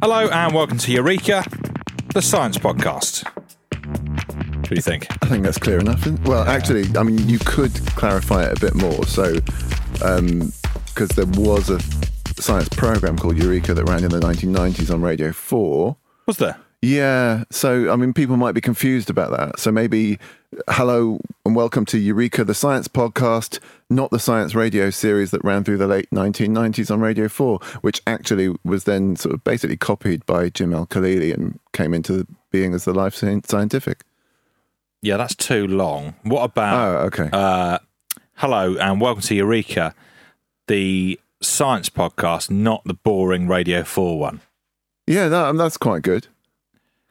Hello and welcome to Eureka, the science podcast. What do you think? I think that's clear enough. isn't- Well, actually, I mean, you could clarify it a bit more. So, um, because there was a science program called Eureka that ran in the 1990s on Radio 4. Was there? Yeah, so I mean, people might be confused about that. So maybe, hello and welcome to Eureka, the science podcast, not the science radio series that ran through the late 1990s on Radio 4, which actually was then sort of basically copied by Jim Al Khalili and came into being as the Life Scientific. Yeah, that's too long. What about Oh, okay. uh, hello and welcome to Eureka, the science podcast, not the boring Radio 4 one? yeah, that, that's quite good.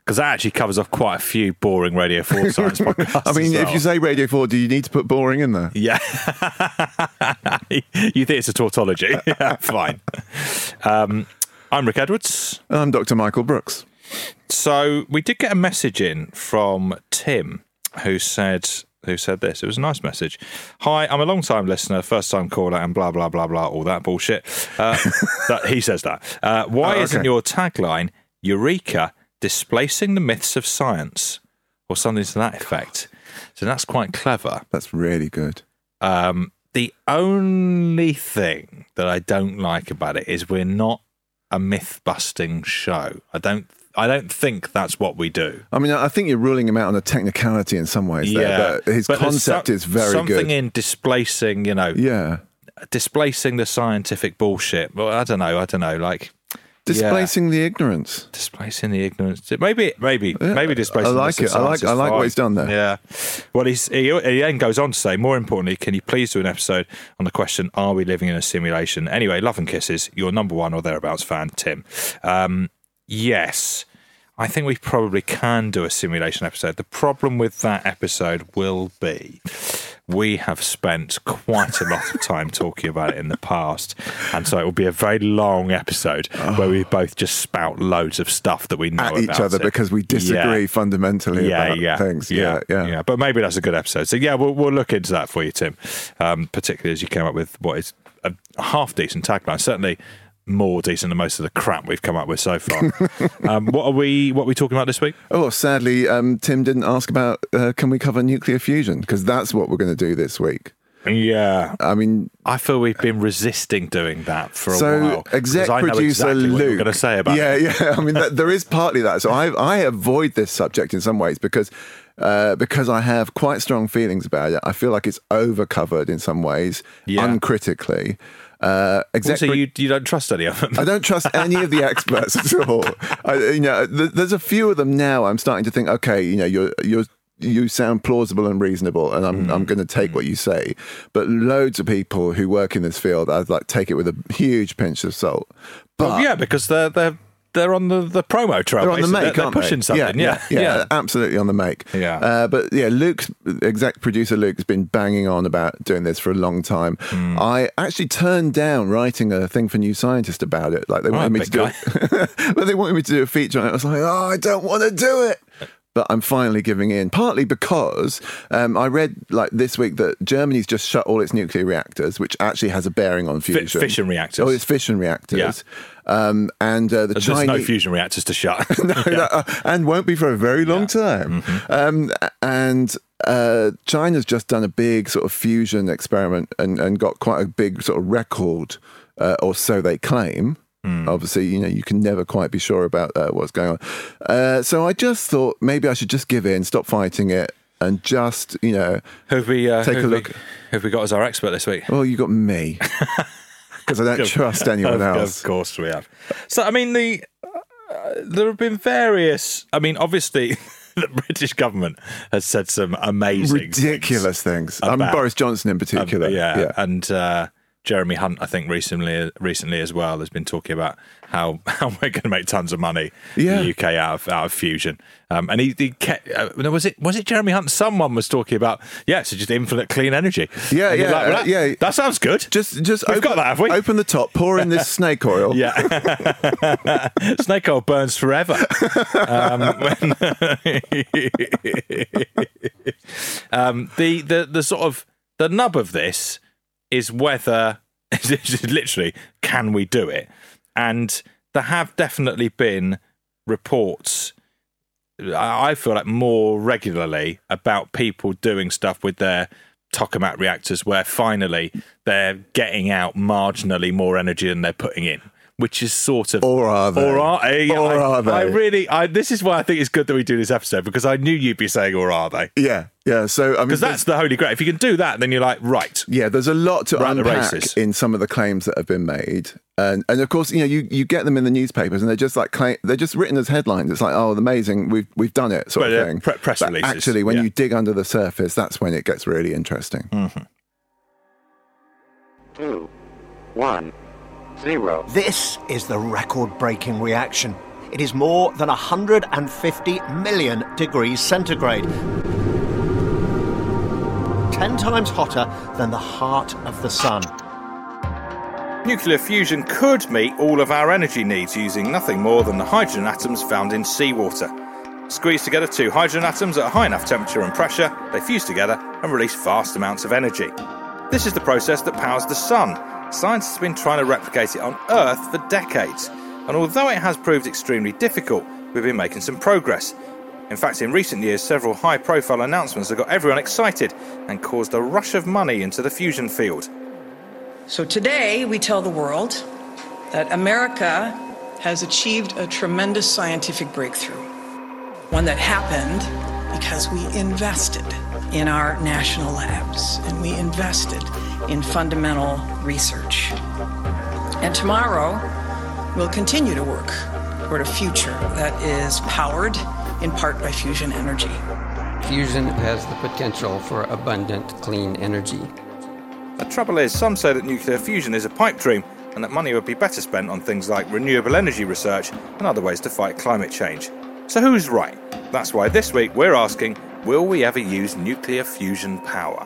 Because that actually covers off quite a few boring Radio 4 science podcasts. I mean, as if you say Radio 4, do you need to put boring in there? Yeah. you think it's a tautology? yeah, fine. Um, I'm Rick Edwards. I'm Dr. Michael Brooks. So we did get a message in from Tim who said who said this. It was a nice message. Hi, I'm a long time listener, first time caller, and blah blah blah blah, all that bullshit. Uh, that he says that. Uh, why Oh, okay. isn't your tagline Eureka displacing the myths of science or something to that effect? So that's quite clever. That's really good. Um, the only thing that I don't like about it is we're not a myth busting show. I don't. I don't think that's what we do. I mean, I think you're ruling him out on a technicality in some ways there, but his But concept some- is very something good. in displacing, you know, yeah. displacing the scientific bullshit. Well, I don't know. I don't know. Like Displacing the ignorance. displacing the ignorance. Maybe, maybe, maybe displacing. I like it. I like- I like what he's done there. Yeah. Well, he's, he, he then goes on to say, more importantly, can you please do an episode on the question, are we living in a simulation? Anyway, love and kisses, your number one or thereabouts fan, Tim. Um, yes. I think we probably can do a simulation episode. The problem with that episode will be we have spent quite a lot of time talking about it in the past. And so it will be a very long episode where we both just spout loads of stuff that we know At each other it. because we disagree Yeah. fundamentally Yeah, about yeah, things. Yeah, yeah. But maybe that's a good episode. So yeah, we'll we'll look into that for you, Tim. Um, particularly as you came up with what is a half decent tagline. Certainly more decent than most of the crap we've come up with so far. um, what are we what are we talking about this week? Oh, sadly, um, Tim didn't ask about uh, can we cover nuclear fusion because that's what we're going to do this week. Yeah, I mean, I feel we've been resisting doing that for a while. so while. 'cause exec producer exactly Luke. going to say about yeah, it. yeah. I mean, that, there is partly that. So I I avoid this subject in some ways because. Uh, because I have quite strong feelings about it, I feel like it's overcovered in some ways, Yeah. uncritically. Uh, exec Also, you you don't trust any of them. I don't trust any of the experts at all. I, you know, th- there's a few of them now. I'm starting to think, okay, you know, you're you're you sound plausible and reasonable, and I'm I'm going to take what you say. But loads of people who work in this field, I'd like take it with a huge pinch of salt. But Well, yeah, because they're they're they're on the, the promo trail. they're on the make, They're, aren't they're pushing they? something. Yeah, yeah, yeah, absolutely on the make. Yeah. Uh, but yeah, Luke's exec producer Luke's been banging on about doing this for a long time. Hmm. I actually turned down writing a thing for New Scientist about it. Like they wanted me big to do, it, but they wanted me to do a feature on it. I was like, oh, I don't want to do it. But I'm finally giving in, partly because um, I read like this week that Germany's just shut all its nuclear reactors, which actually has a bearing on fusion. fission reactors. Oh, it's fission reactors. Um, and uh, the There's Chinese no fusion reactors to shut. no, no, and won't be for a very long time. Mm-hmm. Um, and uh, China's just done a big sort of fusion experiment and, and got quite a big sort of record, uh, or so they claim. Hmm. Obviously, you know, you can never quite be sure about uh, what's going on. Uh, so I just thought maybe I should just give in, stop fighting it, and just, you know, Who've we uh, Take a who've we- look. who've we got as our expert this week? well, you got me. Because I don't trust anyone else. Of course we have. So I mean the uh, there have been various. I mean obviously the British government has said some amazing, ridiculous things. about- um, Boris Johnson in Um, particular. yeah, and uh, Jeremy Hunt, I think recently, recently as well, has been talking about how how we're going to make tons of money Yeah. in the UK out of out of fusion. Um, and he, he kept, uh, was it was it Jeremy Hunt? Someone was talking about yeah, so just infinite clean energy. Yeah, And yeah, like, well, uh, that, yeah. That sounds good. Just, just We've open, got that, have we? Open the top, pour in this snake oil. Yeah, snake oil burns forever. Um, when- um, the the the sort of the nub of this is whether literally can we do it, and there have definitely been reports. I feel like more regularly about people doing stuff with their tokamak reactors where finally they're getting out marginally more energy than they're putting in, which is sort of Or are they? or are, eh, I, Or I- are they? I really, I, this is why I think it's good that we do this episode because I knew you'd be saying, or are they? Yeah, yeah. So I mean, Because that's the holy grail. If you can do that, then you're like, right. Yeah, there's a lot to Right, unpack races. in some of the claims that have been made, and and of course, you know, you, you get them in the newspapers, and they're just like claim, they're just written as headlines. It's like, oh, amazing, we've we've done it, sort Well, of yeah, thing. pre- press But releases, actually, when yeah. you dig under the surface, that's when it gets really interesting. Mm-hmm. two, one, zero. This is the record breaking reaction. It is more than 150 million degrees centigrade. 10 times hotter than the heart of the sun. Nuclear fusion could meet all of our energy needs using nothing more than the hydrogen atoms found in seawater. Squeeze together two hydrogen atoms at a high enough temperature and pressure, they fuse together and release vast amounts of energy. This is the process that powers the sun. Scientists have been trying to replicate it on Earth for decades, and although it has proved extremely difficult, we've been making some progress. In fact, in recent years, several high profile announcements have got everyone excited and caused a rush of money into the fusion field. So today we tell the world that America has achieved a tremendous scientific breakthrough. One that happened because we invested in our national labs and we invested in fundamental research. And tomorrow we'll continue to work toward a future that is powered in part by fusion energy. Fusion has the potential for abundant clean energy. The trouble is, some say that nuclear fusion is a pipe dream and that money would be better spent on things like renewable energy research and other ways to fight climate change. So who's right? That's why this week we're asking will we ever use nuclear fusion power?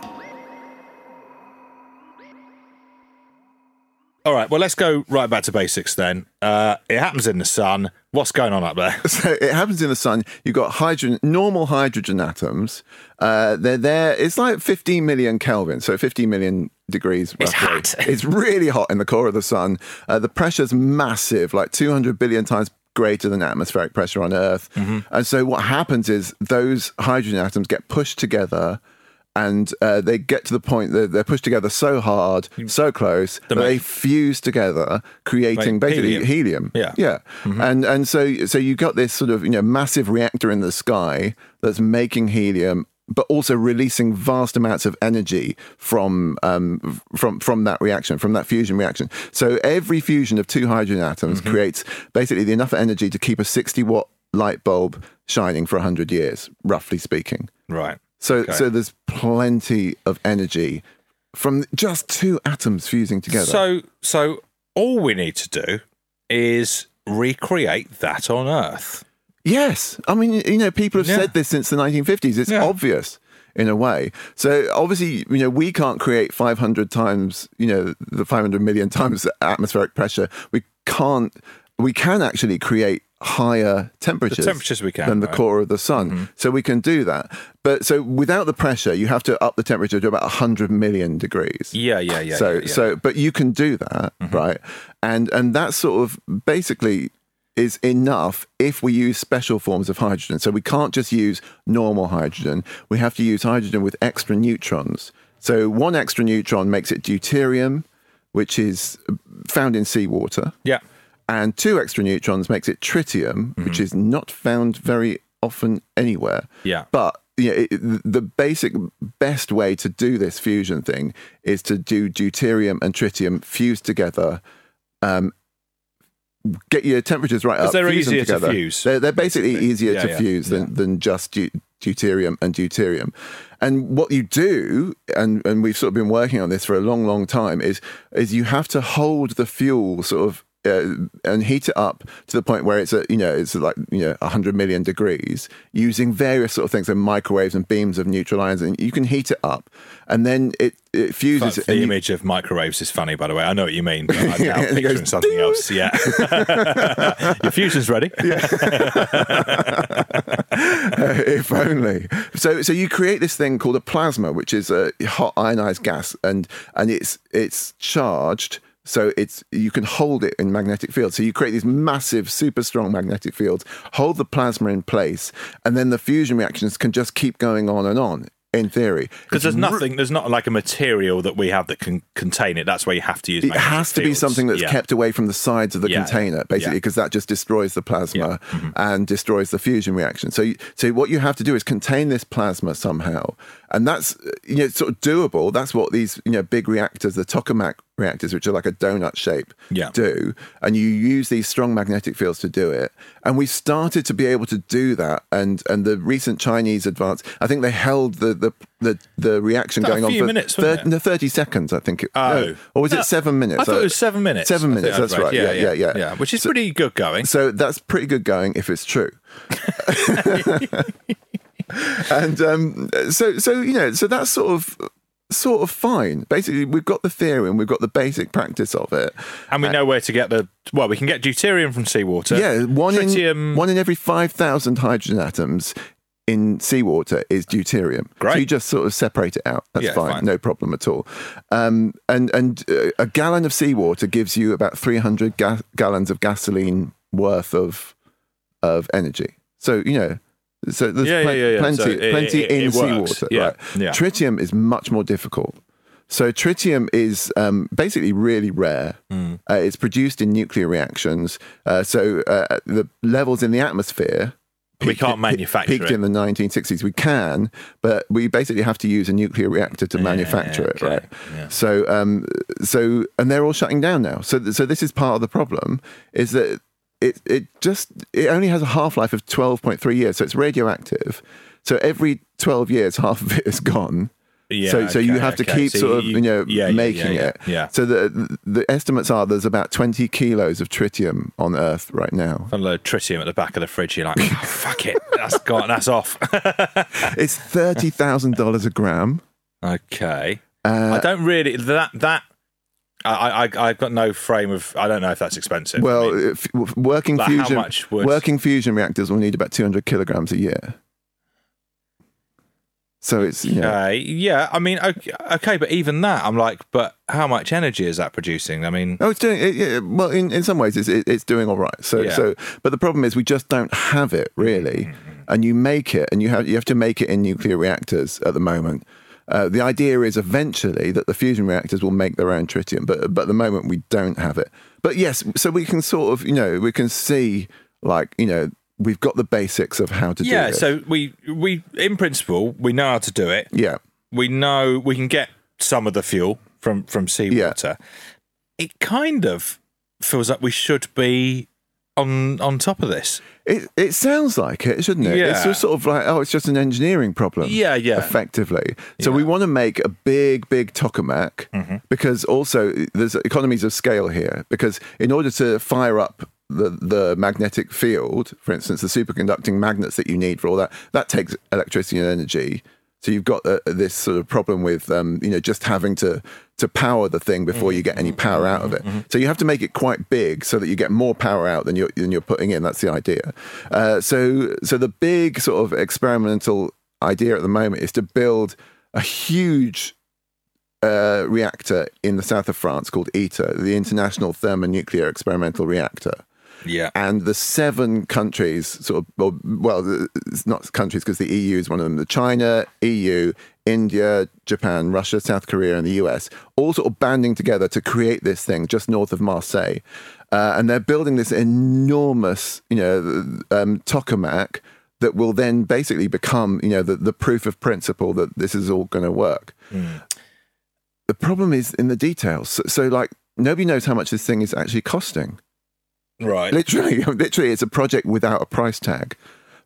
All right, well, let's go right back to basics then. Uh, it happens in the sun. What's going on up there? So it happens in the sun. You've got hydrogen, normal hydrogen atoms. Uh, they're there. It's like 15 million Kelvin, so 15 million degrees. It's hot. It's really hot in the core of the sun. Uh, the pressure's massive, like 200 billion times greater than atmospheric pressure on Earth. Mm-hmm. And so what happens is those hydrogen atoms get pushed together. And uh, they get to the point that they're pushed together so hard, so close, that make- they fuse together, creating Like basically helium. helium. Yeah. Yeah. And and so so you got this sort of, you know, massive reactor in the sky that's making helium but also releasing vast amounts of energy from um, from from that reaction, from that fusion reaction. So every fusion of two hydrogen atoms creates basically the enough energy to keep a 60 watt light bulb shining for 100 years, roughly speaking. Right. So Okay. so there's plenty of energy from just two atoms fusing together. So, so all we need to do is recreate that on Earth. Yes. I mean, you know, people have Yeah. said this since the 1950s. It's Yeah. obvious in a way. So obviously, you know, we can't create 500 times, you know, the 500 million times the atmospheric pressure. We can't, we can actually create higher temperatures, temperatures we can, than the right. core of the sun. Mm-hmm. So we can do that. But so without the pressure, you have to up the temperature to about 100 million degrees. Yeah, yeah, yeah. so yeah, yeah. so but you can do that mm-hmm. right and and that sort of basically is enough if we use special forms of hydrogen so we can't just use normal hydrogen we have to use hydrogen with extra neutrons so one extra neutron makes it deuterium which is found in seawater yeah. and two extra neutrons makes it tritium, which is not found very often anywhere. Yeah. But yeah, it, the basic best way to do this fusion thing is to do deuterium and tritium fused together, um, get your temperatures right up. they're easier to fuse, They're, they're basically, basically. easier Yeah, to yeah, fuse than, yeah. than just deut- deuterium and deuterium. And what you do, and, and we've sort of been working on this for a long, long time, is is you have to hold the fuel sort of uh, and heat it up to the point where it's at you know it's like you know 100 million degrees using various sort of things like microwaves and beams of neutral ions and you can heat it up and then it it fuses and the you- image of microwaves is funny, by the way. I know what you mean, but I'm picturing goes something else. Yeah. Your fusion's ready. if only. So, so you create this thing called a plasma, which is a hot ionized gas, and and it's it's charged. So it's you can hold it in magnetic fields. So you create these massive, super strong magnetic fields, hold the plasma in place, and then the fusion reactions can just keep going on and on. In theory, Because there's nothing, there's not like a material that we have that can contain it. That's where you have to use. It has to be something that's Yeah. kept away from the sides of the Yeah, container, yeah, basically, yeah. because that just destroys the plasma Yeah, mm-hmm. and destroys the fusion reaction. So, you, so what you have to do is contain this plasma somehow, and that's you know sort of doable. That's what these you know big reactors, the tokamak reactors, which are like a donut shape, Yeah. do. And you use these strong magnetic fields to do it. And we started to be able to do that. And and the recent Chinese advance, I think they held the the the, the reaction going on for minutes, wasn't thir- it? no, 30 seconds, I think. It, Oh. no. or was No, it seven minutes? I thought it was seven minutes. Seven minutes, that's right. Yeah, yeah, yeah. yeah. Which is So- pretty good going. So that's pretty good going if it's true. and um, so, so you know, so that's sort of sort of fine. Basically, we've got the theory and we've got the basic practice of it. and we know where to get the. Well, we can get deuterium from seawater. Yeah, one in one in every five thousand hydrogen atoms in seawater is deuterium. Great. So you just sort of separate it out. That's Yeah, fine, fine. no problem at all. Um, and and uh, a gallon of seawater gives you about three hundred ga- gallons of gasoline worth of of energy. So you know. So there's Yeah, yeah, plen- yeah, yeah. plenty, So it- plenty it- in it works. seawater. Yeah, Right. yeah. Tritium is much more difficult. So tritium is um, basically really rare. Hmm. Uh, it's produced in nuclear reactions. Uh, so uh, the levels in the atmosphere. We can't manufacture Peaked it. in the 1960s. We can, but we basically have to use a nuclear reactor to manufacture it, okay. right? Yeah. So, um, so, and they're all shutting down now. So, so this is part of the problem. Is that it? It just it only has a half life of 12.3 years, so it's radioactive. So every 12 years, half of it is gone. Yeah, so, so you have to okay. keep So sort of you- you know yeah, making yeah, it. yeah. So the the estimates are there's about 20 kilos of tritium on Earth right now. A load of tritium at the back of the fridge. You're like, oh, fuck it, that's gone, that's off. It's thirty thousand dollars a gram. okay. Uh, I don't really that that. I, I I've got no frame of. I don't know if that's expensive. I well, mean, if, working Like, how fusion much would- working fusion reactors will need about 200 kilograms a year. So it's you know okay, yeah. I mean, okay, okay, but even that, I'm like, but how much energy is that producing? I mean, Oh, it's doing it, yeah, well. In, in some ways, it's it, it's doing all right. So Yeah. so, but the problem is we just don't have it really, Mm-hmm. and you make it, and you have you have to make it in nuclear reactors at the moment. Uh, the idea is eventually that the fusion reactors will make their own tritium, but but at the moment we don't have it. But yes, so we can sort of you know we can see like you know we've got the basics of how to do it. yeah. So we we in principle we know how to do it. yeah, We know we can get some of the fuel from from seawater. It kind of feels like we should be on on top of this. it it sounds like it, shouldn't it? Yeah. It's just sort of like oh, it's just an engineering problem. Yeah, yeah. effectively. So Yeah. we want to make a big, big tokamak Mm-hmm. because also there's economies of scale here. Because in order to fire up the, the magnetic field, for instance, the superconducting magnets that you need for all that, that takes electricity and energy. So you've got uh, this sort of problem with, um, you know, just having to to power the thing before you get any power out of it. So you have to make it quite big so that you get more power out than you're than you're putting in. That's the idea. Uh, so so the big sort of experimental idea at the moment is to build a huge uh, reactor in the south of France called ITER, the International Thermonuclear Experimental Reactor. Yeah. And the seven countries, sort of, well, it's not countries because the EU is one of them. The China, EU, India, Japan, Russia, South Korea, and the US, all sort of banding together to create this thing just north of Marseille. Uh, and they're building this enormous, you know, um, tokamak that will then basically become, you know, the, the proof of principle that this is all going to work. The problem is in the details. So, so, like, nobody knows how much this thing is actually costing. Right. Literally, literally, it's a project without a price tag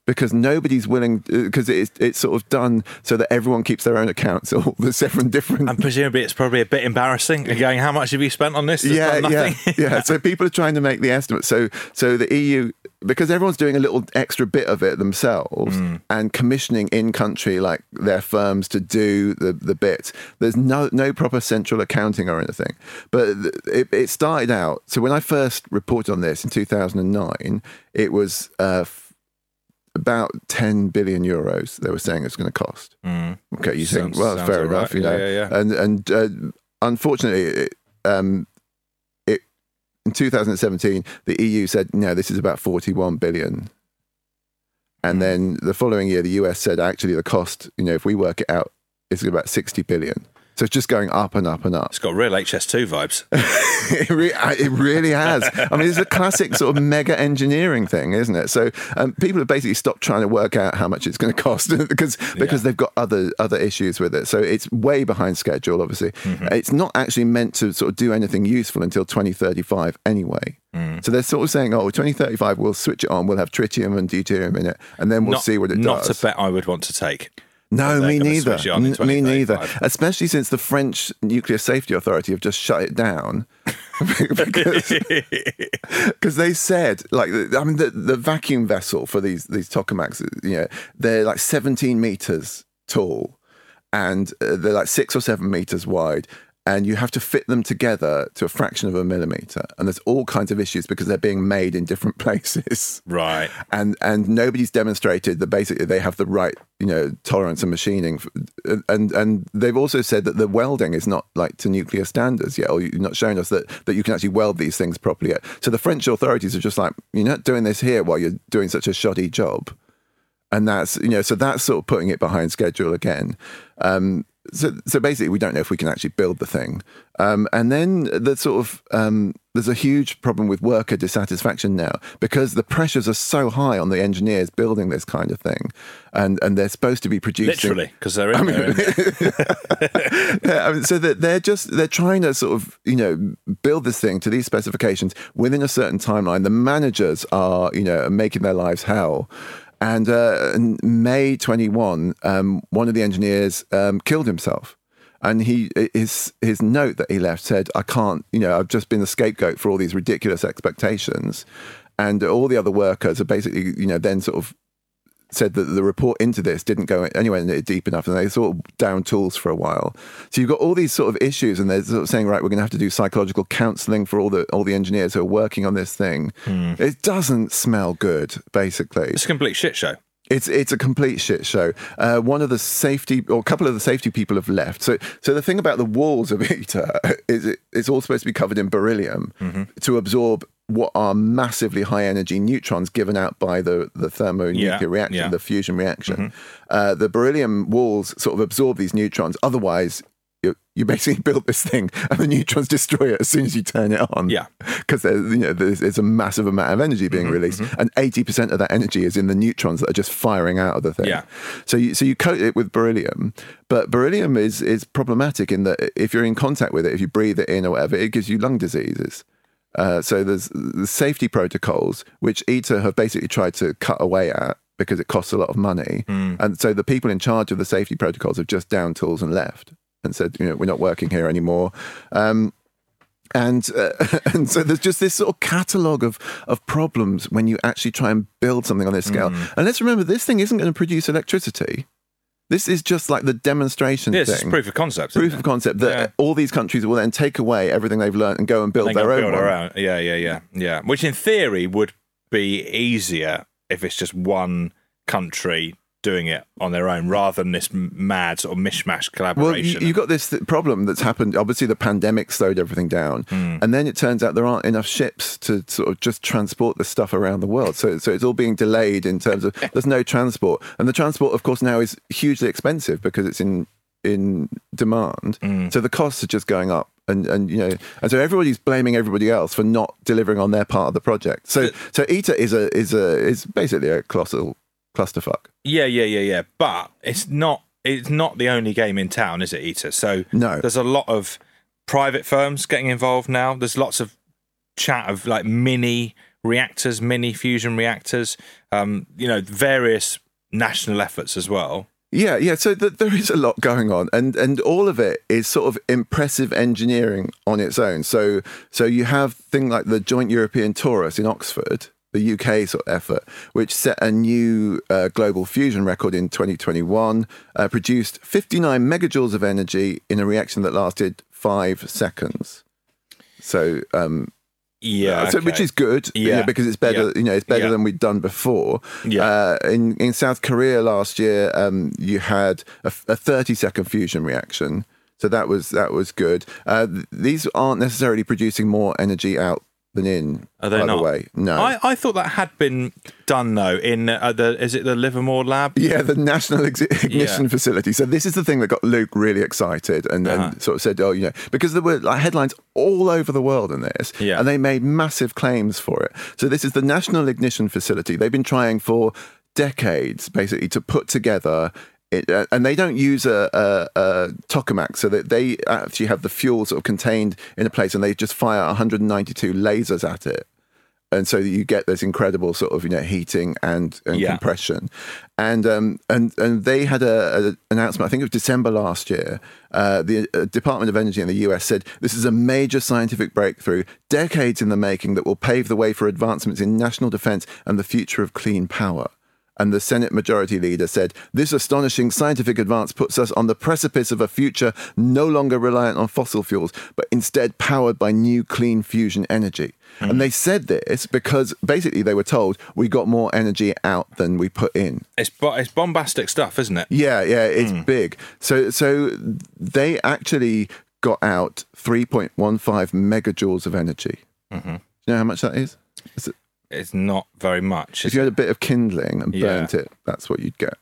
because nobody's willing because it's it's sort of done so that everyone keeps their own accounts. All the seven different. And presumably it's probably a bit embarrassing. Going, how much have you spent on this? It's yeah, yeah, yeah. So people are trying to make the estimate. So so the EU because everyone's doing a little extra bit of it themselves Mm. and commissioning in country like their firms to do the the bits. There's no no proper central accounting or anything. But it, it started out. So when I first reported on this in 2009, it was. Uh, about 10 billion euros they were saying it's going to cost. Okay, you think, Mm. Well, sounds fair all enough, right. you know. Yeah, yeah, yeah. And and uh, unfortunately, it, um, it in 2017 the EU said no, this is about 41 billion. And then the following year, the US said actually the cost, you know, if we work it out, is about 60 billion. So it's just going up and up and up. It's got real HS2 vibes. it, re- it really has. I mean, it's a classic sort of mega engineering thing, isn't it? So um, people have basically stopped trying to work out how much it's going to cost because because they've got other other issues with it. So it's way behind schedule. Obviously, it's not actually meant to sort of do anything useful until 2035 anyway. So they're sort of saying, "Oh, 2035, we'll switch it on. We'll have tritium and deuterium in it, and then we'll not, see what it not does." Not a bet I would want to take. No, me neither. switch it on in N- me neither. Especially since the French Nuclear Safety Authority have just shut it down because because they said like I mean the, the vacuum vessel for these these tokamaks, you know, they're like 17 meters tall and uh, they're like six or seven meters wide. And you have to fit them together to a fraction of a millimeter, and there's all kinds of issues because they're being made in different places. Right. and and nobody's demonstrated that basically they have the right you know tolerance and machining. And and they've also said that the welding is not like to nuclear standards yet or you're not showing us that that you can actually weld these things properly yet. So the french authorities are just like you're not doing this here while you're doing such a shoddy job. And that's you know so that's sort of putting it behind schedule again. Um so, so basically, we don't know if we can actually build the thing. Um, and then the sort of um, there's a huge problem with worker dissatisfaction now because the pressures are so high on the engineers building this kind of thing, and and they're supposed to be producing Literally, because they're in there. yeah, I mean, so that they're just they're trying to sort of you know build this thing to these specifications within a certain timeline. The managers are you know making their lives hell. And uh, in May 21, um, one of the engineers um, killed himself. And he his his note that he left said, "I can't, you know, I've just been the scapegoat for all these ridiculous expectations." And all the other workers are basically, you know, then sort of said that the report into this didn't go anywhere deep enough and they sort of down tools for a while. So you've got all these sort of issues and they're sort of saying, right, we're going to have to do psychological counselling for all the all the engineers who are working on this thing. It doesn't smell good, basically. It's a complete shit show. It's it's a complete shit show. Uh, one of the safety or a couple of the safety people have left. So so the thing about the walls of ITER is it, it's all supposed to be covered in beryllium to absorb what are massively high energy neutrons given out by the the thermonuclear Yeah, reaction, yeah. the fusion reaction. Mm-hmm. Uh, the beryllium walls sort of absorb these neutrons. Otherwise. You, you basically build this thing, and the neutrons destroy it as soon as you turn it on. Yeah. because there's you know there's, there's a massive amount of energy being mm-hmm, released, mm-hmm. and eighty percent of that energy is in the neutrons that are just firing out of the thing. Yeah. So you so you coat it with beryllium, but beryllium is is problematic in that if you're in contact with it, if you breathe it in or whatever, it gives you lung diseases. Uh, so there's the safety protocols which ITER have basically tried to cut away at because it costs a lot of money, and so the people in charge of the safety protocols have just down tools and left and said, you know, we're not working here anymore. Um, and uh, and so there's just this sort of catalogue of of problems when you actually try and build something on this scale. And let's remember, this thing isn't going to produce electricity. This is just like the demonstration Yeah, thing. proof of concept. Proof of concept that Yeah. all these countries will then take away everything they've learned and go and build They their own build their own. Yeah, yeah, yeah, yeah. Which in theory would be easier if it's just one country doing it on their own rather than this mad sort of mishmash collaboration. you, you've got this th- problem that's happened. Obviously, the pandemic slowed everything down, Hmm. and then it turns out there aren't enough ships to sort of just transport the stuff around the world. So, so it's all being delayed in terms of there's no transport, and the transport, of course, now is hugely expensive because it's in in demand. Hmm. So the costs are just going up. And, and you know and so everybody's blaming everybody else for not delivering on their part of the project. So so ITER is a is a is basically a colossal clusterfuck. Yeah, yeah, yeah, yeah. But it's not it's not the only game in town, is it, ITER? So No. there's a lot of private firms getting involved now. There's lots of chat of like mini reactors, mini fusion reactors. Um, you know, various national efforts as well. Yeah, yeah. So th- there is a lot going on, and and all of it is sort of impressive engineering on its own. So so you have things like the Joint European Torus in Oxford, the UK sort of effort, which set a new uh, global fusion record in 2021, uh, produced 59 megajoules of energy in a reaction that lasted five seconds. So um, Yeah, so, which is good, you know, Yeah. because it's better. Yeah. You know, it's better Yeah. than we'd done before. Yeah. Uh, in in South Korea last year, um, you had a, a thirty second fusion reaction, so that was that was good. Uh, these aren't necessarily producing more energy out than in. Are they by not? the way, no. I, I thought that had been done though in uh, the is it the Livermore lab? yeah, the National Ex- Ignition Yeah. Facility. So this is the thing that got Luke really excited and, Uh-huh. and sort of said, "Oh, you know," because there were like headlines all over the world in this, Yeah. and they made massive claims for it. So this is the National Ignition Facility. They've been trying for decades, basically, to put together. It, uh, and they don't use a, a, a tokamak, so that they actually have the fuel sort of contained in a place, and they just fire 192 lasers at it. And so that you get this incredible sort of you know heating and, and Yeah. compression. And um and and they had a, a announcement i think it was december last year uh, the uh, department of energy in the us said this is a major scientific breakthrough decades in the making that will pave the way for advancements in national defense and the future of clean power and the Senate Majority Leader said, This astonishing scientific advance puts us on the precipice of a future no longer reliant on fossil fuels, but instead powered by new clean fusion energy. And hmm. they said this because basically they were told we got more energy out than we put in. It's bo- it's bombastic stuff, isn't it? Yeah, yeah, it's hmm. big. So so they actually got out 3.15 megajoules of energy. Mm-hmm. Do you know how much that is? Is it- It's not very much. If you had a bit of kindling and Yeah. burnt it, that's what you'd get.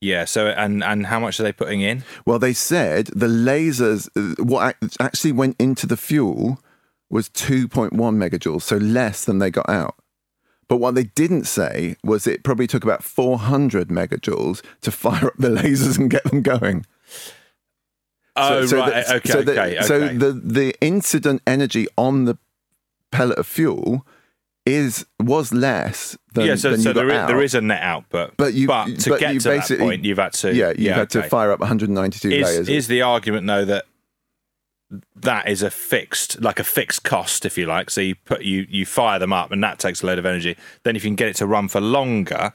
yeah. So and and how much are they putting in? Well, they said the lasers, uh, what actually went into the fuel was 2.1 megajoules, so less than they got out. But what they didn't say was it probably took about 400 megajoules to fire up the lasers and get them going. Oh so right. the- okay. so the, okay. So the, the incident energy on the pellet of fuel is was less than, yeah. So than so there is, there is a net output, But you- but to but get you to that point, you've had to yeah, you had to fire up 192 Is lasers. is the argument though that that is a fixed like a fixed cost if you like so you put you you fire them up and that takes a load of energy then if you can get it to run for longer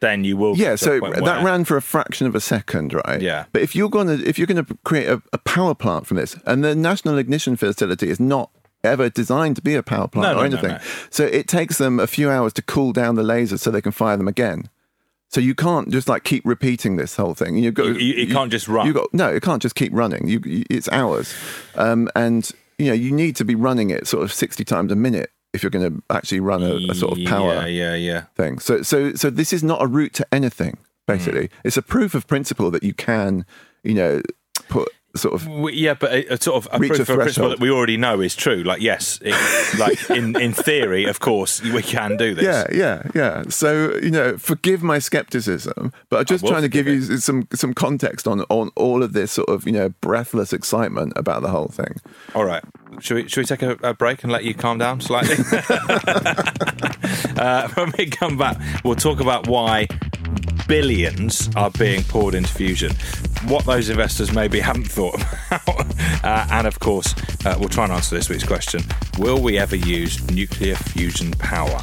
then you will Yeah, get to a so that where- ran for a fraction of a second, right? Yeah. But if you're gonna if you're gonna create a, a power plant from this, and the National Ignition Facility is not ever designed to be a power plant No, or no, anything, no. so it takes them a few hours to cool down the lasers so they can fire them again. So you can't just like keep repeating this whole thing. You've got You- you- it can't just run. You got no, it can't just keep running. You, it's hours, um, and you know you need to be running it sort of sixty times a minute if you're going to actually run a, a sort of power yeah yeah yeah thing. So so so this is not a route to anything. Basically, Hmm. it's a proof of principle that you can, you know, put sort of W- yeah, but a, a sort of a proof a of principle that we already know is true. Like, yes, it, like in, in theory, of course, we can do this. yeah yeah yeah. So you know, forgive my skepticism, but I'm just trying to give forgive you some some context on on all of this sort of you know breathless excitement about the whole thing. All right. Should we, should we take a, a break and let you calm down slightly? uh, when we come back, we'll talk about why billions are being poured into fusion, what those investors maybe haven't thought about, uh, and of course, uh, we'll try and answer this week's question Will we ever use nuclear fusion power?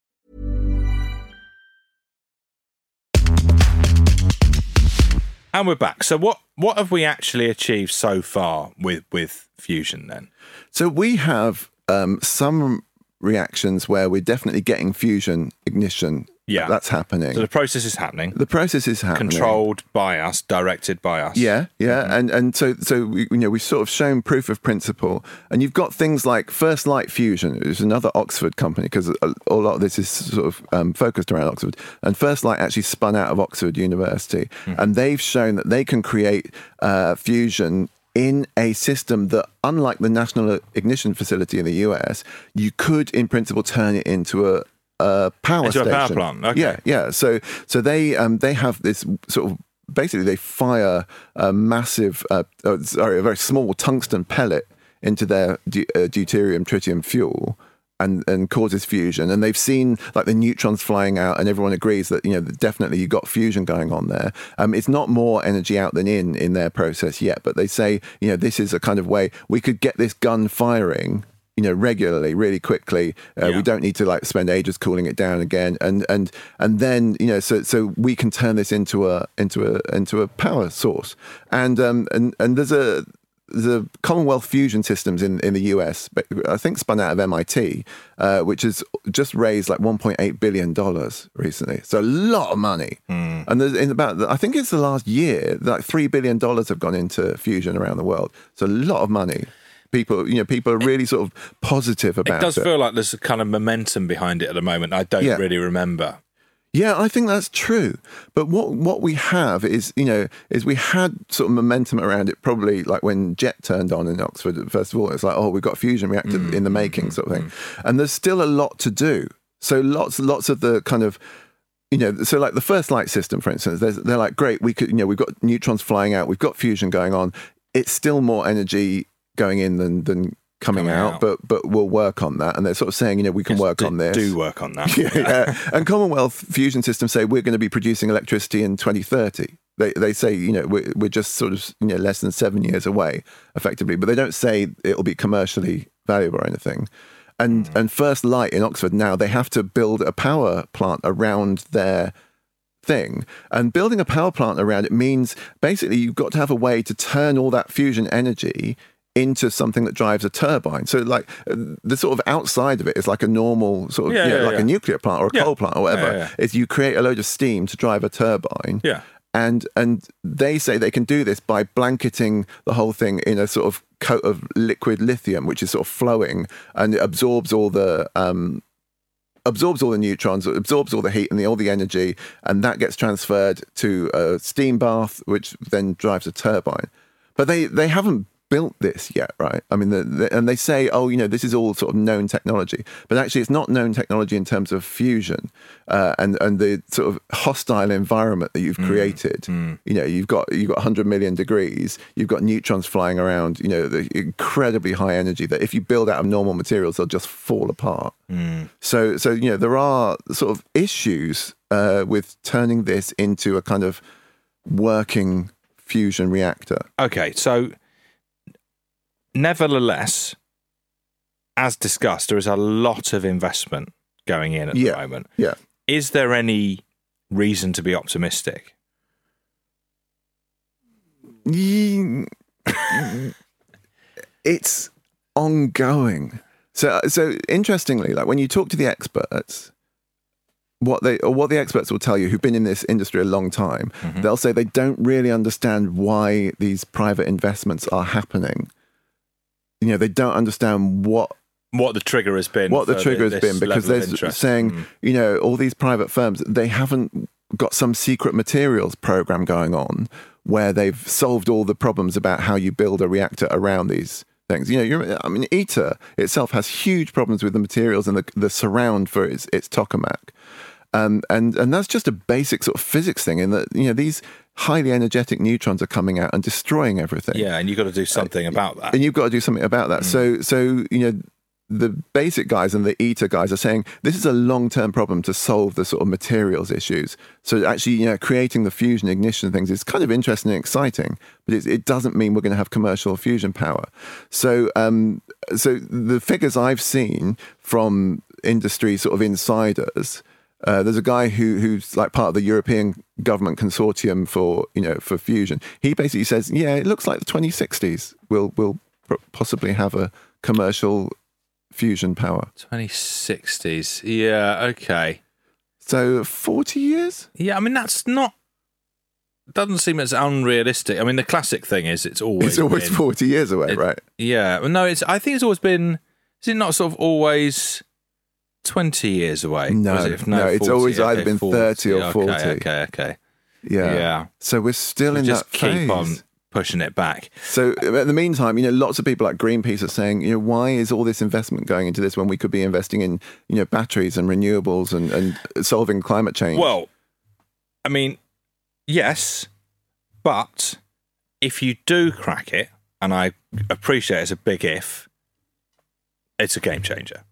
And we're back. So, what, what have we actually achieved so far with, with fusion then? So we have um, some reactions where we're definitely getting fusion ignition Yeah. that's happening. So the process is happening, the process is happening. controlled by us, directed by us. Yeah, yeah, Mm-hmm. and and so so we, you know we've sort of shown proof of principle, and you've got things like First Light Fusion, which is another Oxford company because a, a lot of this is sort of um, focused around Oxford, and First Light actually spun out of Oxford University, Mm-hmm. and they've shown that they can create uh, fusion. In a system that, unlike the National Ignition Facility in the US, you could, in principle, turn it into a, a power Into a power plant, okay. Yeah, yeah. So so they um they have this sort of basically they fire a massive uh, uh, sorry a very small tungsten pellet into their du- uh, deuterium tritium fuel. And, and causes fusion, and they've seen like the neutrons flying out, and everyone agrees that you know definitely you got fusion going on there. Um, it's not more energy out than in in their process yet, but they say you know this is a kind of way we could get this gun firing you know regularly really quickly uh, Yeah. we don't need to like spend ages cooling it down again and and and then you know so so we can turn this into a into a into a power source and um and and there's a the Commonwealth Fusion Systems in, in the US, I think spun out of MIT, uh, which has just raised like 1.8 billion dollars recently. So a lot of money. And there's in about I think it's the last year like three billion dollars have gone into fusion around the world. So a lot of money. People, you know, people are really sort of positive about It about does feel like there's a kind of momentum behind it at the moment. I don't Yeah. really remember. Yeah, I think that's true. But what what we have is, you know, is we had sort of momentum around it probably like when JET turned on in Oxford. First of all, it's like, oh, we've got a fusion reactor mm, in the mm, making, mm, sort of thing. And there's still a lot to do. So lots lots of the kind of you know, so like the first light system, for instance, they're like, great, we could, you know, we've got neutrons flying out, we've got fusion going on. It's still more energy going in than than coming, Coming out, out. but but we'll work on that. And they're sort of saying, you know, we can Yes, work do, on this. Do work on that. yeah, yeah. And Commonwealth Fusion Systems say we're going to be producing electricity in 2030. They, they say, you know, we're, we're just sort of, you know, less than seven years away, effectively. But they don't say it'll be commercially valuable or anything. And, Hmm. and First Light in Oxford now, they have to build a power plant around their thing. And building a power plant around it means basically you've got to have a way to turn all that fusion energy into something that drives a turbine. So like the sort of outside of it is like a normal sort of Yeah, you know, yeah, like yeah. a nuclear plant or a Yeah. coal plant or whatever. Is you create a load of steam to drive a turbine. Yeah. And and they say they can do this by blanketing the whole thing in a sort of coat of liquid lithium, which is sort of flowing and it absorbs all the um, absorbs all the neutrons, absorbs all the heat and the, all the energy, and that gets transferred to a steam bath, which then drives a turbine. But they, they haven't built this yet, right? I mean, the, the, and they say, oh, you know, this is all sort of known technology, but actually, it's not known technology in terms of fusion uh, and and the sort of hostile environment that you've created. You know, you've got you've got 100 million degrees, you've got neutrons flying around. You know, the incredibly high energy that if you build out of normal materials, they'll just fall apart. So, so you know, there are sort of issues uh, with turning this into a kind of working fusion reactor. Okay, so nevertheless, as discussed, there is a lot of investment going in at Yeah. the moment. Yeah. Is there any reason to be optimistic? It's ongoing. So, so interestingly, like when you talk to the experts, what they or what the experts will tell you who've been in this industry a long time, mm-hmm. they'll say they don't really understand why these private investments are happening. You know, they don't understand what What the trigger has been? what the trigger has been because they're saying, Mm. you know, all these private firms, they haven't got some secret materials program going on where they've solved all the problems about how you build a reactor around these things. You know, you're, I mean, ITER itself has huge problems with the materials and the, the surround for its, its tokamak. Um, and and that's just a basic sort of physics thing in that you know these highly energetic neutrons are coming out and destroying everything Yeah, and you've got to do something about that. and you've got to do something about that. So, so you know, the basic guys and the ITER guys are saying this is a long-term problem to solve the sort of materials issues. So, actually, you know, creating the fusion ignition things is kind of interesting and exciting, but it, it doesn't mean we're going to have commercial fusion power. So, um, so the figures I've seen from industry sort of insiders. Uh, there's a guy who who's like part of the European government consortium for you know for fusion. He basically says, yeah, it looks like the 2060s will will pr- possibly have a commercial fusion power. 2060s. Yeah, okay. So 40 years? Yeah, I mean that's not doesn't seem as unrealistic. I mean the classic thing is it's always It's always been- 40 years away, it- right? Yeah, no, it's I think it's always been. Is it not sort of always twenty years away? No, it- no, it's 40, always either okay, been 30 or Okay, 40. Okay, okay. Yeah. Yeah. So we're still We in just that keep phase. on pushing it back. So uh, in the meantime, you know, lots of people like Greenpeace are saying, you know, why is all this investment going into this when we could be investing in, you know, batteries and renewables and, and solving climate change? Well, I mean, yes, but if you do crack it, and I appreciate it's a big if, it's a game changer.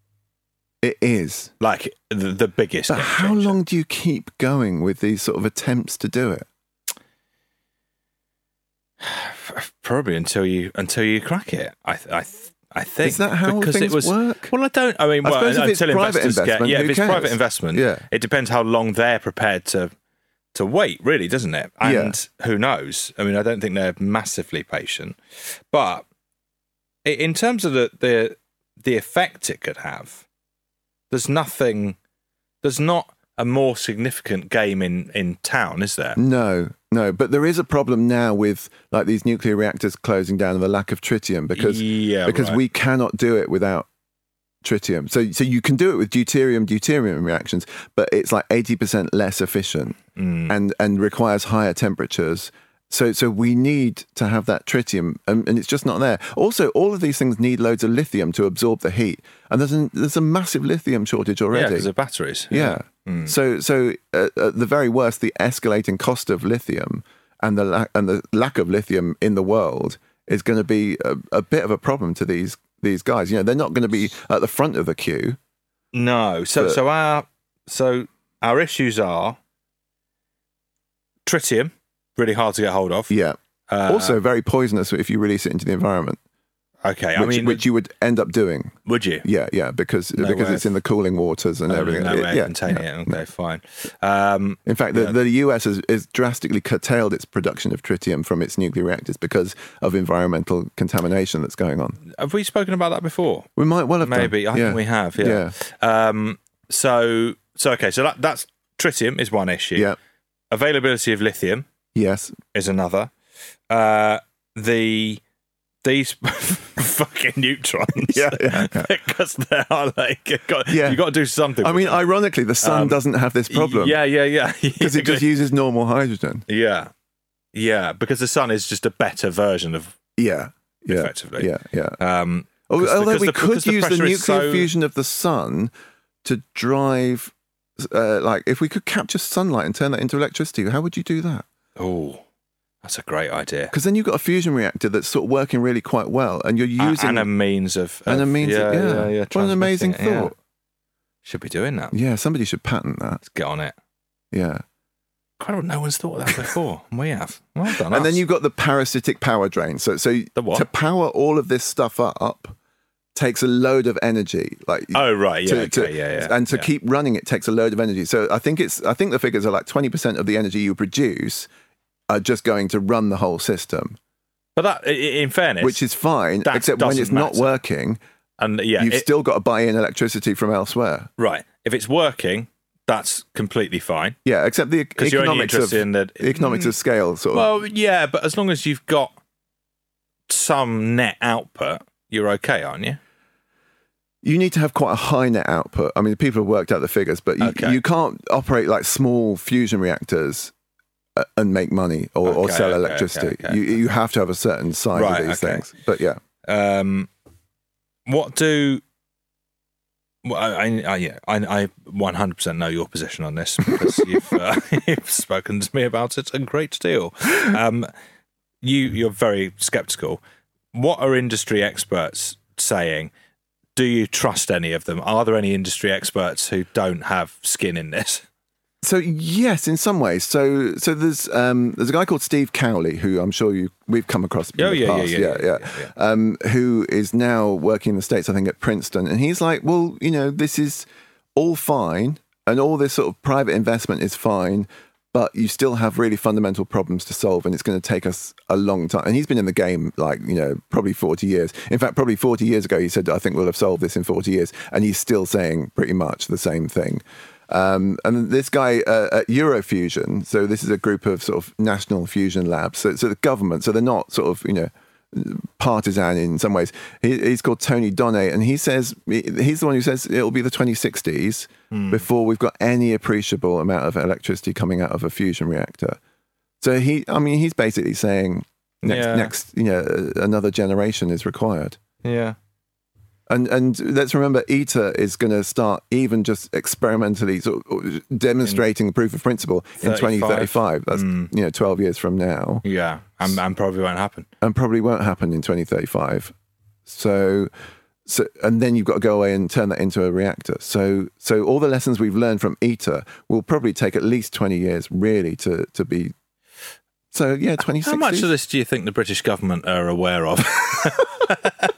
It is. Like the, the biggest. But how changer. long do you keep going with these sort of attempts to do it? Probably until you until you crack it. I I I think Is that how because things it was, work? Well, I don't. I mean, I well, if it's private investors get investment, yeah, if it's cares? private investment, Yeah. it depends how long they're prepared to to wait, really, doesn't it? Yeah. And who knows? I mean, I don't think they're massively patient, but in terms of the the the effect it could have, there's nothing. There's not a more significant game in in town, is there? No, no. But there is a problem now with like these nuclear reactors closing down and the lack of tritium because yeah, because right. we cannot do it without tritium. So so you can do it with deuterium deuterium reactions, but it's like eighty percent less efficient Mm. and and requires higher temperatures. So so we need to have that tritium, and, and it's just not there. Also, all of these things need loads of lithium to absorb the heat, and there's a, there's a massive lithium shortage already. yeah, because of batteries. Yeah. Mm. So, so uh, at the very worst, the escalating cost of lithium and the lack and the lack of lithium in the world is going to be a, a bit of a problem to these these guys. You know, they're not going to be at the front of the queue. No. So But- so our so our issues are tritium, really hard to get hold of. Yeah. Uh, also, very poisonous if you release it into the environment, okay. I which, mean, which you would end up doing. would you? Yeah, yeah, because No because it's in the cooling waters and No, everything. no It- way of yeah, containing yeah. it. Okay, fine. Um, In fact, the, Yeah. the US has, has drastically curtailed its production of tritium from its nuclear reactors because of environmental contamination that's going on. have we spoken about that before? We might well have done. Maybe. I yeah. think we have. Yeah. Um, so so okay. So that, that's tritium is one issue. Yeah. Availability of lithium Yes. is another. Uh, the these fucking neutrons. Yeah, yeah, yeah. because they are like you got, Yeah. you got to do something. I mean, them. ironically, the sun Um, doesn't have this problem. Yeah, yeah, yeah. Because it just uses normal hydrogen. yeah, yeah. Because the sun is just a better version of Yeah. Yeah. Effectively. Yeah. Yeah. um. Although we the- could the use the nuclear so- fusion of the sun to drive, uh, like, if we could capture sunlight and turn that into electricity, how would you do that? Oh, that's a great idea. Because then you've got a fusion reactor that's sort of working really quite well, and you're using and a means of, and a means yeah, of, yeah, yeah, yeah, what an amazing it, thought. Should be doing that. Yeah, somebody should patent that. Let's get on it. Yeah. God, no one's thought of that before. we have. Well done. And then you've got the parasitic power drain. So, so to power all of this stuff up takes a load of energy. Like Oh right, yeah, to- okay, to- yeah, yeah. and to yeah. keep running it takes a load of energy. So I think it's I think the figures are like twenty percent of the energy you produce are just going to run the whole system, But that, in fairness, which is fine, except when it's not matter. working, and yeah, you've it- still got to buy in electricity from elsewhere. right. If it's working, that's completely fine Yeah, except the because you're only economics of in the the economics of mm. scale, sort of. Well, yeah, but as long as you've got some net output, you're okay, aren't you? you need to have quite a high net output. I mean, people have worked out the figures, but you, Okay. you can't operate like small fusion reactors and make money or, or sell okay, electricity. okay, okay. You you have to have a certain size Right, of these okay. things. But yeah, Um, what do? Well, I, I, I, yeah, I, I 100% know your position on this because you've, uh, you've spoken to me about it a great deal. Um, you, you're very skeptical. What are industry experts saying? Do you trust any of them? Are there any industry experts who don't have skin in this? So yes, in some ways. So so there's um, there's a guy called Steve Cowley who I'm sure you we've come across. in Oh, the yeah, yeah, past. yeah, yeah, yeah, yeah. yeah, Um, who is now working in the states, I think, at Princeton, and he's like, well, you know, this is all fine, and all this sort of private investment is fine. But you still have really fundamental problems to solve, and it's going to take us a long time. And he's been in the game like you know probably forty years. In fact, probably forty years ago, he said, "I think we'll have solved this in forty years," and he's still saying pretty much the same thing. Um, and this guy uh, at Eurofusion, so this is a group of sort of national fusion labs. So it's a government, so they're not sort of, you know, partisan in some ways. He, he's called Tony Donné, and he says he's the one who says it'll be the 2060s before we've got any appreciable amount of electricity coming out of a fusion reactor. So he, I mean, he's basically saying next, Yeah. next, you know, another generation is required. Yeah. And and let's remember, ITER is going to start even just experimentally sort of demonstrating the proof of principle in 2035. That's Mm. you know 12 years from now, Yeah. And, and probably won't happen. and probably won't happen in 2035. So. So, and then you've got to go away and turn that into a reactor. So, so all the lessons we've learned from ITER will probably take at least 20 years, really, to, to be. So, yeah, 2060. How much of this do you think the British government are aware of?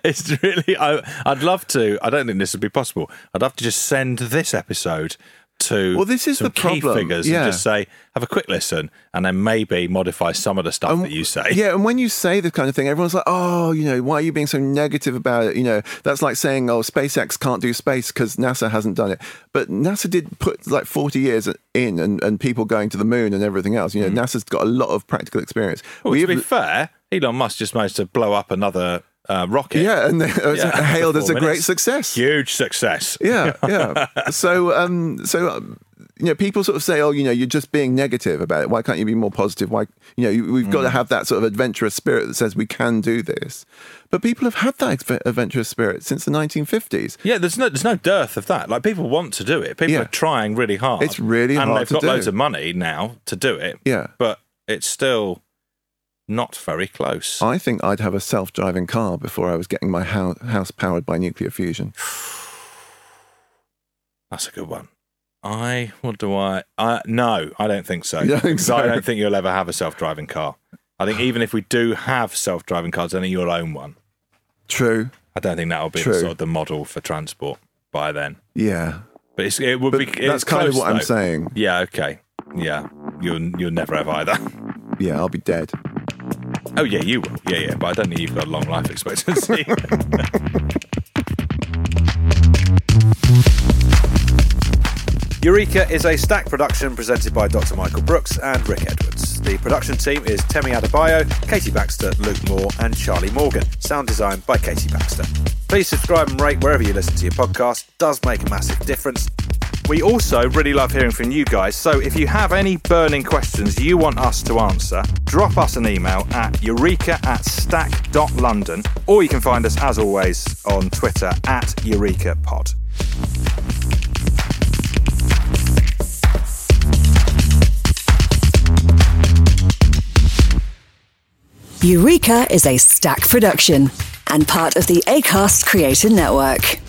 it's really. I, I'd love to. I don't think this would be possible. I'd love to just send this episode to Well, this is the key problem. figures Yeah. and just say, have a quick listen, and then maybe modify some of the stuff that you say. Yeah, and when you say this kind of thing, everyone's like, "Oh, you know, why are you being so negative about it?" You know, that's like saying, "Oh, SpaceX can't do space because NASA hasn't done it." But NASA did put like forty years in, and, and people going to the moon and everything else. You know, mm. NASA's got a lot of practical experience. Well, to We've- be fair, Elon Musk just managed to blow up another uh, rocket. yeah, and it was Yeah, hailed as a four great success. Huge success. Yeah, yeah. so, um, so um, you know, people sort of say, "Oh, you know, you're just being negative about it. Why can't you be more positive? Why, you know, you, we've got to have that sort of adventurous spirit that says we can do this." But people have had that adventurous spirit since the 1950s. Yeah, there's no there's no dearth of that. Like people want to do it. People Yeah. are trying really hard. It's really and hard they've got do. loads of money now to do it. Yeah. but it's still not very close. I think I'd have a self-driving car before I was getting my hou- house powered by nuclear fusion. That's a good one. I what do I? I no, I don't think so. Don't think so? I don't think you'll ever have a self-driving car. I think even if we do have self-driving cars, I think you'll own one. True. I don't think that'll be the sort of the model for transport by then. Yeah. But it's, it would But be. that's kind of what I'm saying. Yeah. Okay. Yeah. You'll you'll never have either. Yeah, I'll be dead. Oh yeah, you will. Yeah, yeah. But I don't think you've got a long life expectancy. Eureka is a Stak production presented by Dr. Michael Brooks and Rick Edwards. The production team is Temi Adebayo, Katie Baxter, Luke Moore, and Charlie Morgan. Sound design by Katie Baxter. Please subscribe and rate wherever you listen to your podcast. Does make a massive difference. We also really love hearing from you guys, so if you have any burning questions you want us to answer, drop us an email at eureka at stak.london, or you can find us, as always, on Twitter at eurekapod. Eureka is a stack production and part of the ACAST Creator Network.